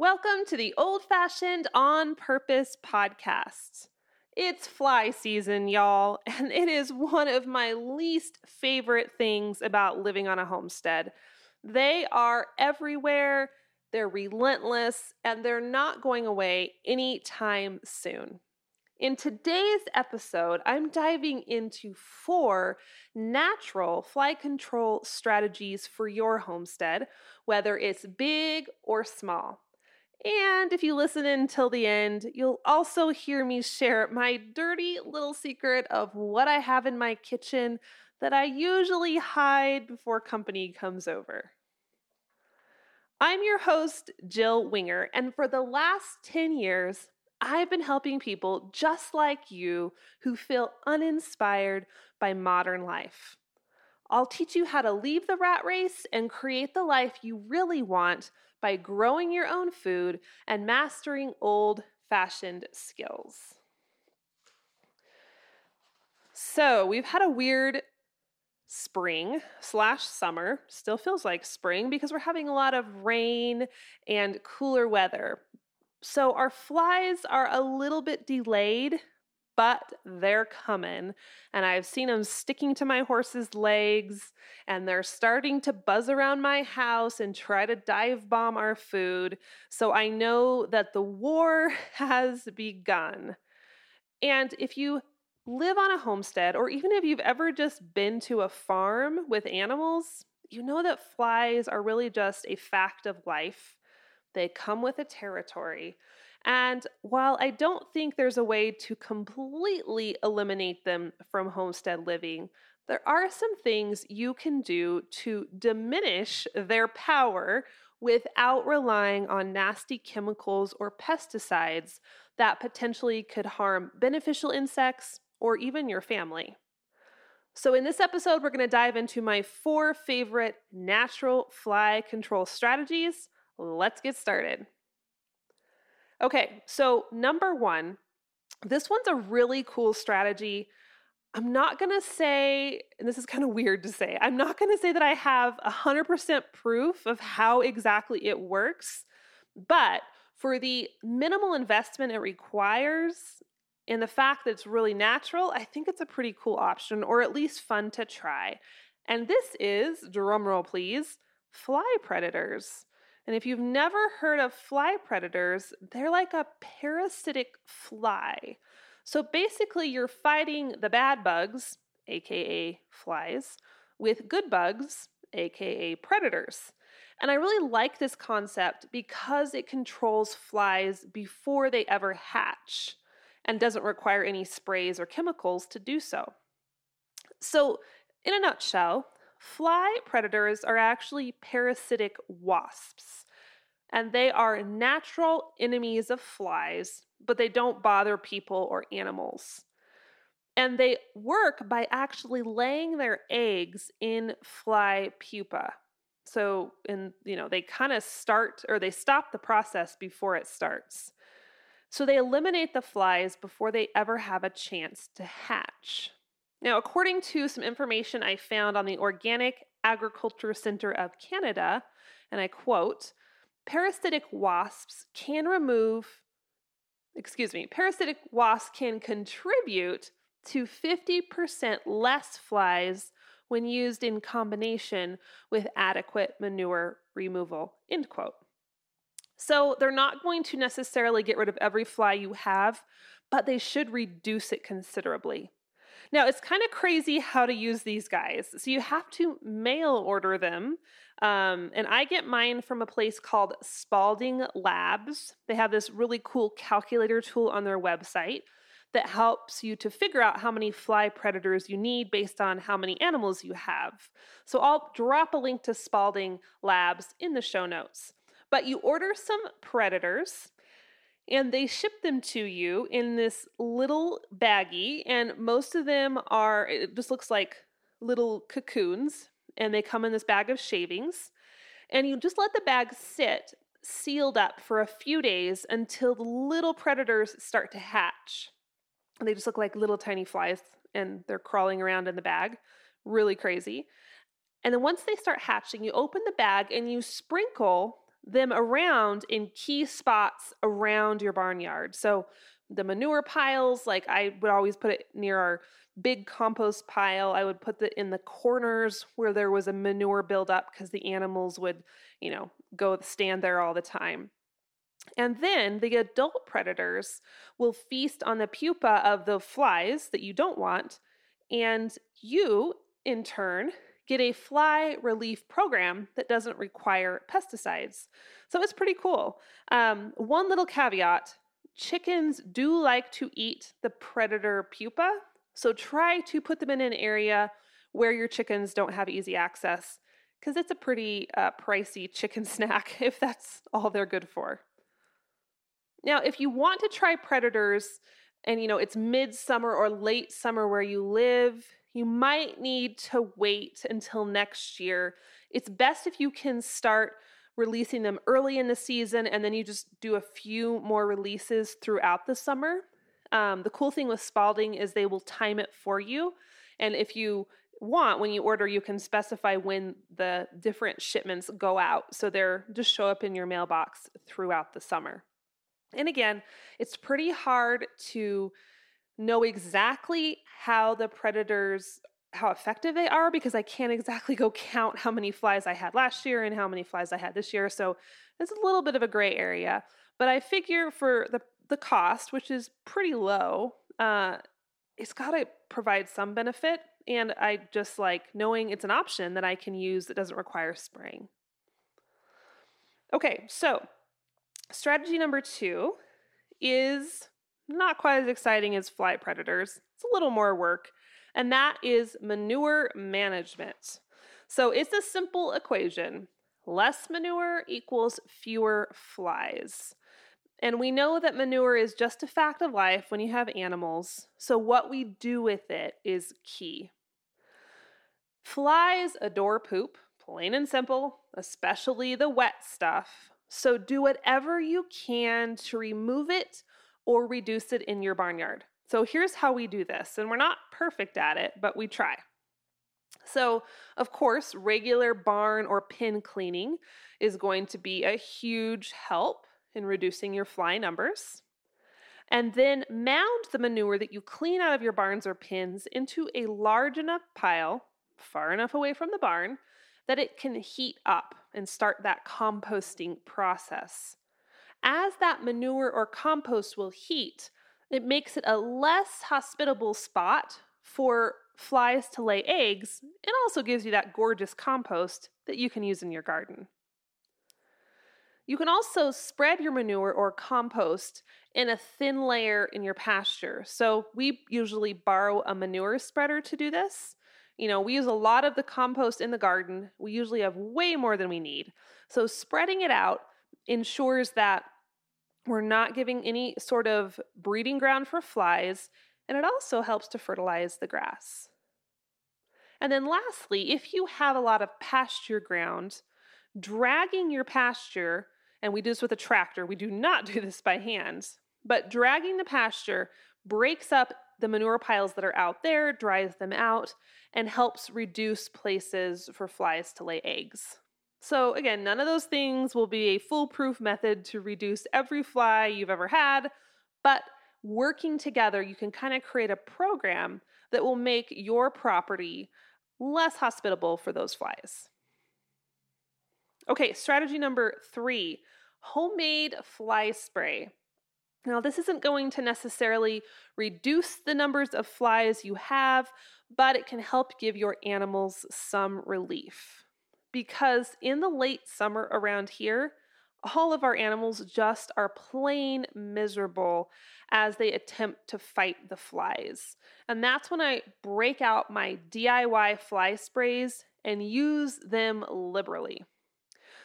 Welcome to the Old Fashioned On Purpose podcast. It's fly season, y'all, and it is one of my least favorite things about living on a homestead. They are everywhere, they're relentless, and they're not going away anytime soon. In today's episode, I'm diving into four natural fly control strategies for your homestead, whether it's big or small. And if you listen until the end, you'll also hear me share my dirty little secret of what I have in my kitchen that I usually hide before company comes over. I'm your host, Jill Winger, and for the last 10 years, I've been helping people just like you who feel uninspired by modern life. I'll teach you how to leave the rat race and create the life you really want by growing your own food and mastering old fashioned skills. So, we've had a weird spring slash summer. Still feels like spring because we're having a lot of rain and cooler weather. So our flies are a little bit delayed, but they're coming. And I've seen them sticking to my horse's legs, and they're starting to buzz around my house and try to dive bomb our food. So I know that the war has begun. And if you live on a homestead, or even if you've ever just been to a farm with animals, you know that flies are really just a fact of life. They come with a territory. And while I don't think there's a way to completely eliminate them from homestead living, there are some things you can do to diminish their power without relying on nasty chemicals or pesticides that potentially could harm beneficial insects or even your family. So, in this episode, we're going to dive into my four favorite natural fly control strategies let's get started. Okay, so number one, this one's a really cool strategy. I'm not going to say, and this is kind of weird to say, I'm not going to say that I have 100% proof of how exactly it works, but for the minimal investment it requires and the fact that it's really natural, I think it's a pretty cool option or at least fun to try. And this is, drumroll please, fly predators. And if you've never heard of fly predators, they're like a parasitic fly. So basically, you're fighting the bad bugs, aka flies, with good bugs, aka predators. And I really like this concept because it controls flies before they ever hatch and doesn't require any sprays or chemicals to do so. So, in a nutshell, Fly predators are actually parasitic wasps, and they are natural enemies of flies, but they don't bother people or animals. And they work by actually laying their eggs in fly pupa. So, in you know, they kind of start or they stop the process before it starts. So they eliminate the flies before they ever have a chance to hatch. Now, according to some information I found on the Organic Agriculture Center of Canada, and I quote, parasitic wasps can remove, excuse me, parasitic wasps can contribute to 50% less flies when used in combination with adequate manure removal, end quote. So they're not going to necessarily get rid of every fly you have, but they should reduce it considerably. Now, it's kind of crazy how to use these guys. So you have to mail order them. Um, and I get mine from a place called Spalding Labs. They have this really cool calculator tool on their website that helps you to figure out how many fly predators you need based on how many animals you have. So I'll drop a link to Spalding Labs in the show notes. But you order some predators and they ship them to you in this little baggie and most of them are eh, it just looks like little cocoons and they come in this bag of shavings and you just let the bag sit sealed up for a few days until the little predators start to hatch. They just look like little tiny flies and they're crawling around in the bag. Really crazy. And then once they start hatching you open the bag and you sprinkle them around in key spots around your barnyard. So the manure piles, like I would always put it near our big compost pile. I would put it in the corners where there was a manure buildup because the animals would, you know, go stand there all the time. And then the adult predators will feast on the pupa of the flies that you don't want, and you, in turn, get a fly relief program that doesn't require pesticides. So it's pretty cool. Um, one little caveat chickens do like to eat the predator pupa, so try to put them in an area where your chickens don't have easy access because it's a pretty uh, pricey chicken snack if that's all they're good for. Now, if you want to try predators and you know it's midsummer or late summer where you live, you might need to wait until next year. It's best if you can start releasing them early in the season and then you just do a few more releases throughout the summer. Um, the cool thing with Spalding is they will time it for you. And if you want, when you order, you can specify when the different shipments go out. So they're just show up in your mailbox throughout the summer. And again, it's pretty hard to know exactly how the predators how effective they are because I can't exactly go count how many flies I had last year and how many flies I had this year. So it's a little bit of a gray area. But I figure for the the cost, which is pretty low, uh, it's got to provide some benefit. And I just like knowing it's an option that I can use that doesn't require spraying. Okay, so strategy number two is not quite as exciting as fly predators. It's a little more work, and that is manure management. So it's a simple equation less manure equals fewer flies. And we know that manure is just a fact of life when you have animals, so what we do with it is key. Flies adore poop, plain and simple, especially the wet stuff. So do whatever you can to remove it or reduce it in your barnyard. So here's how we do this, and we're not perfect at it, but we try. So, of course, regular barn or pen cleaning is going to be a huge help in reducing your fly numbers. And then mound the manure that you clean out of your barns or pens into a large enough pile, far enough away from the barn, that it can heat up and start that composting process. As that manure or compost will heat, it makes it a less hospitable spot for flies to lay eggs and also gives you that gorgeous compost that you can use in your garden. You can also spread your manure or compost in a thin layer in your pasture. So we usually borrow a manure spreader to do this. You know, we use a lot of the compost in the garden. We usually have way more than we need. So spreading it out ensures that we're not giving any sort of breeding ground for flies, and it also helps to fertilize the grass. And then lastly, if you have a lot of pasture ground, dragging your pasture and we do this with a tractor. We do not do this by hand. But dragging the pasture breaks up the manure piles that are out there, dries them out, and helps reduce places for flies to lay eggs. So, again, none of those things will be a foolproof method to reduce every fly you've ever had, but working together, you can kind of create a program that will make your property less hospitable for those flies. Okay, strategy number three homemade fly spray. Now, this isn't going to necessarily reduce the numbers of flies you have, but it can help give your animals some relief. Because in the late summer around here, all of our animals just are plain miserable as they attempt to fight the flies. And that's when I break out my DIY fly sprays and use them liberally.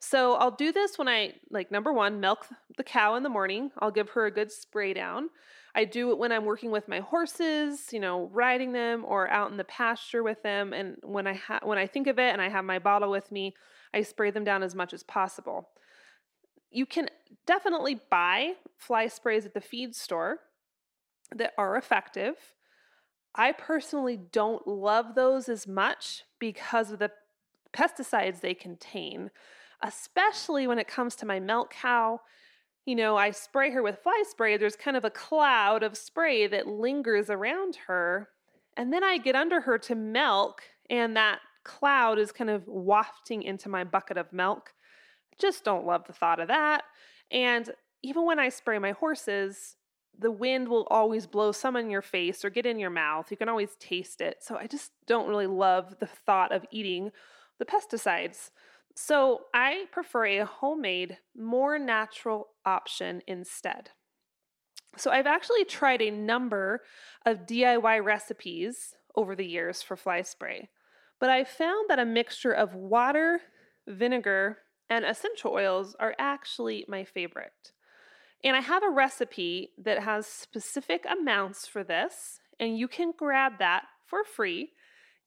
So I'll do this when I, like, number one, milk the cow in the morning. I'll give her a good spray down. I do it when I'm working with my horses, you know, riding them or out in the pasture with them. And when I ha- when I think of it and I have my bottle with me, I spray them down as much as possible. You can definitely buy fly sprays at the feed store that are effective. I personally don't love those as much because of the pesticides they contain. especially when it comes to my milk cow. You know, I spray her with fly spray, there's kind of a cloud of spray that lingers around her. And then I get under her to milk, and that cloud is kind of wafting into my bucket of milk. Just don't love the thought of that. And even when I spray my horses, the wind will always blow some in your face or get in your mouth. You can always taste it. So I just don't really love the thought of eating the pesticides. So I prefer a homemade, more natural option instead. So I've actually tried a number of DIY recipes over the years for fly spray, but I found that a mixture of water, vinegar, and essential oils are actually my favorite. And I have a recipe that has specific amounts for this, and you can grab that for free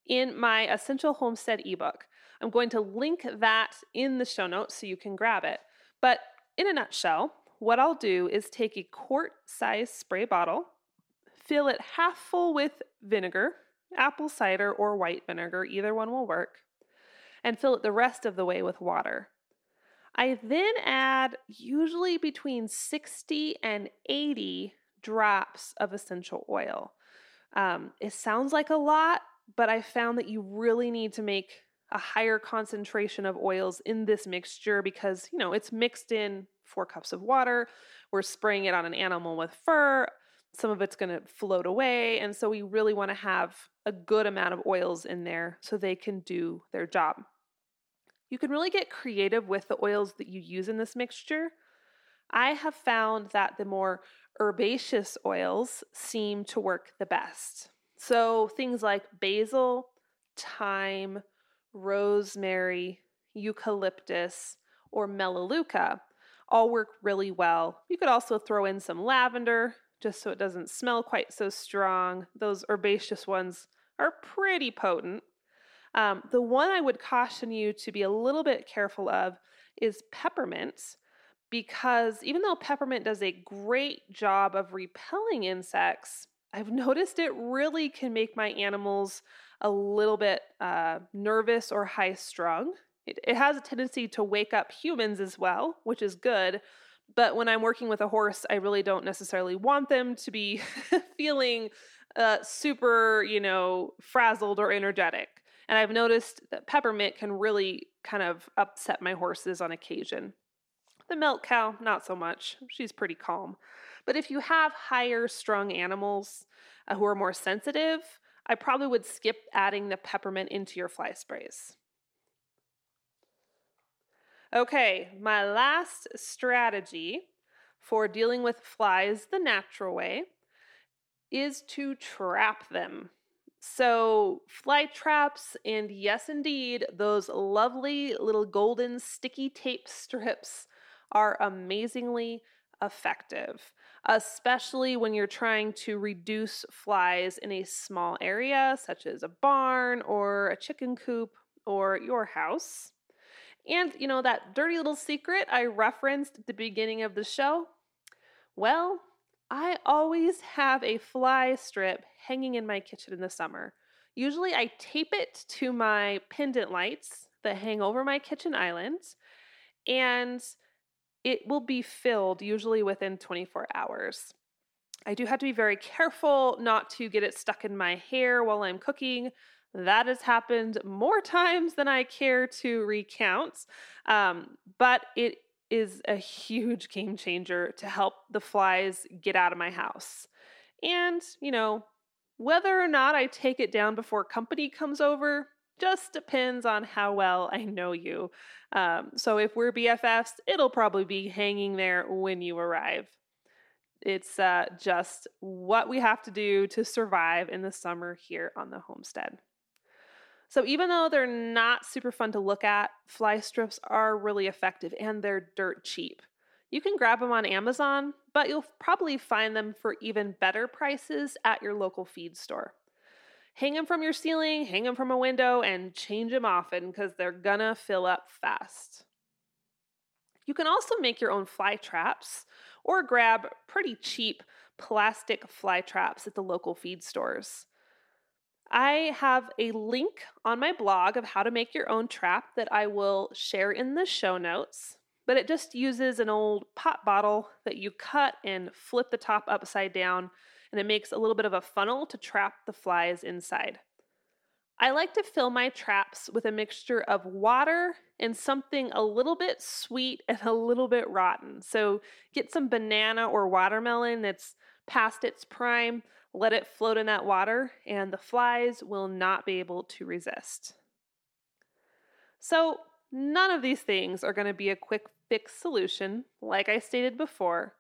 in my Essential Homestead ebook. I'm going to link that in the show notes so you can grab it. But in a nutshell, what I'll do is take a quart size spray bottle, fill it half full with vinegar, apple cider or white vinegar, either one will work, and fill it the rest of the way with water. I then add usually between 60 and 80 drops of essential oil. Um, it sounds like a lot, but I found that you really need to make a higher concentration of oils in this mixture because, you know, it's mixed in four cups of water. We're spraying it on an animal with fur. Some of it's going to float away. And so we really want to have a good amount of oils in there so they can do their job. You can really get creative with the oils that you use in this mixture. I have found that the more herbaceous oils seem to work the best. So things like basil, thyme, rosemary, eucalyptus, or melaleuca all work really well. You could also throw in some lavender just so it doesn't smell quite so strong. Those herbaceous ones are pretty potent. Um, the one I would caution you to be a little bit careful of is peppermint, because even though peppermint does a great job of repelling insects, I've noticed it really can make my animals a little bit uh, nervous or high strung. It, it has a tendency to wake up humans as well, which is good. But when I'm working with a horse, I really don't necessarily want them to be feeling uh, super, you know, frazzled or energetic. And I've noticed that peppermint can really kind of upset my horses on occasion. The milk cow, not so much. She's pretty calm. But if you have higher strung animals uh, who are more sensitive, I probably would skip adding the peppermint into your fly sprays. Okay, my last strategy for dealing with flies the natural way is to trap them. So, fly traps, and yes, indeed, those lovely little golden sticky tape strips are amazingly effective, especially when you're trying to reduce flies in a small area, such as a barn or a chicken coop or your house. And, you know, that dirty little secret I referenced at the beginning of the show? Well, I always have a fly strip hanging in my kitchen in the summer. Usually I tape it to my pendant lights that hang over my kitchen islands, and it will be filled usually within 24 hours. I do have to be very careful not to get it stuck in my hair while I'm cooking. That has happened more times than I care to recount, um, but it is a huge game changer to help the flies get out of my house. And, you know, whether or not I take it down before company comes over just depends on how well I know you. Um, so if we're BFFs, it'll probably be hanging there when you arrive. It's uh, just what we have to do to survive in the summer here on the homestead. So even though they're not super fun to look at, fly strips are really effective and they're dirt cheap. You can grab them on Amazon, but you'll probably find them for even better prices at your local feed store. Hang them from your ceiling, hang them from a window, and change them often because they're gonna fill up fast. You can also make your own fly traps or grab pretty cheap plastic fly traps at the local feed stores. I have a link on my blog of how to make your own trap that I will share in the show notes. But it just uses an old pop bottle that you cut and flip the top upside down, and it makes a little bit of a funnel to trap the flies inside. I like to fill my traps with a mixture of water and something a little bit sweet and a little bit rotten. So get some banana or watermelon that's past its prime, let it float in that water, and the flies will not be able to resist. So, none of these things are going to be a quick fix solution, like I stated before,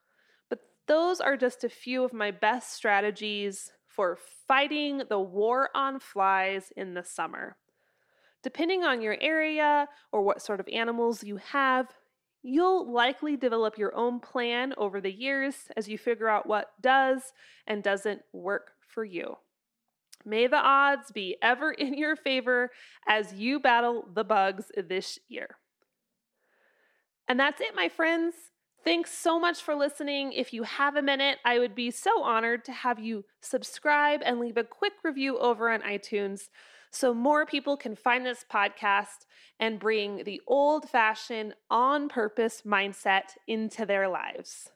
those are just a few of my best strategies for fighting the war on flies in the summer. Depending on your area or what sort of animals you have, you'll likely develop your own plan over the years as you figure out what does and doesn't work for you. May the odds be ever in your favor as you battle the bugs this year. And that's it, my friends. Thanks so much for listening. If you have a minute, I would be so honored to have you subscribe and leave a quick review over on iTunes so more people can find this podcast and bring the old fashioned, on purpose mindset into their lives.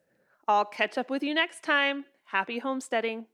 I'll catch up with you next time. Happy homesteading.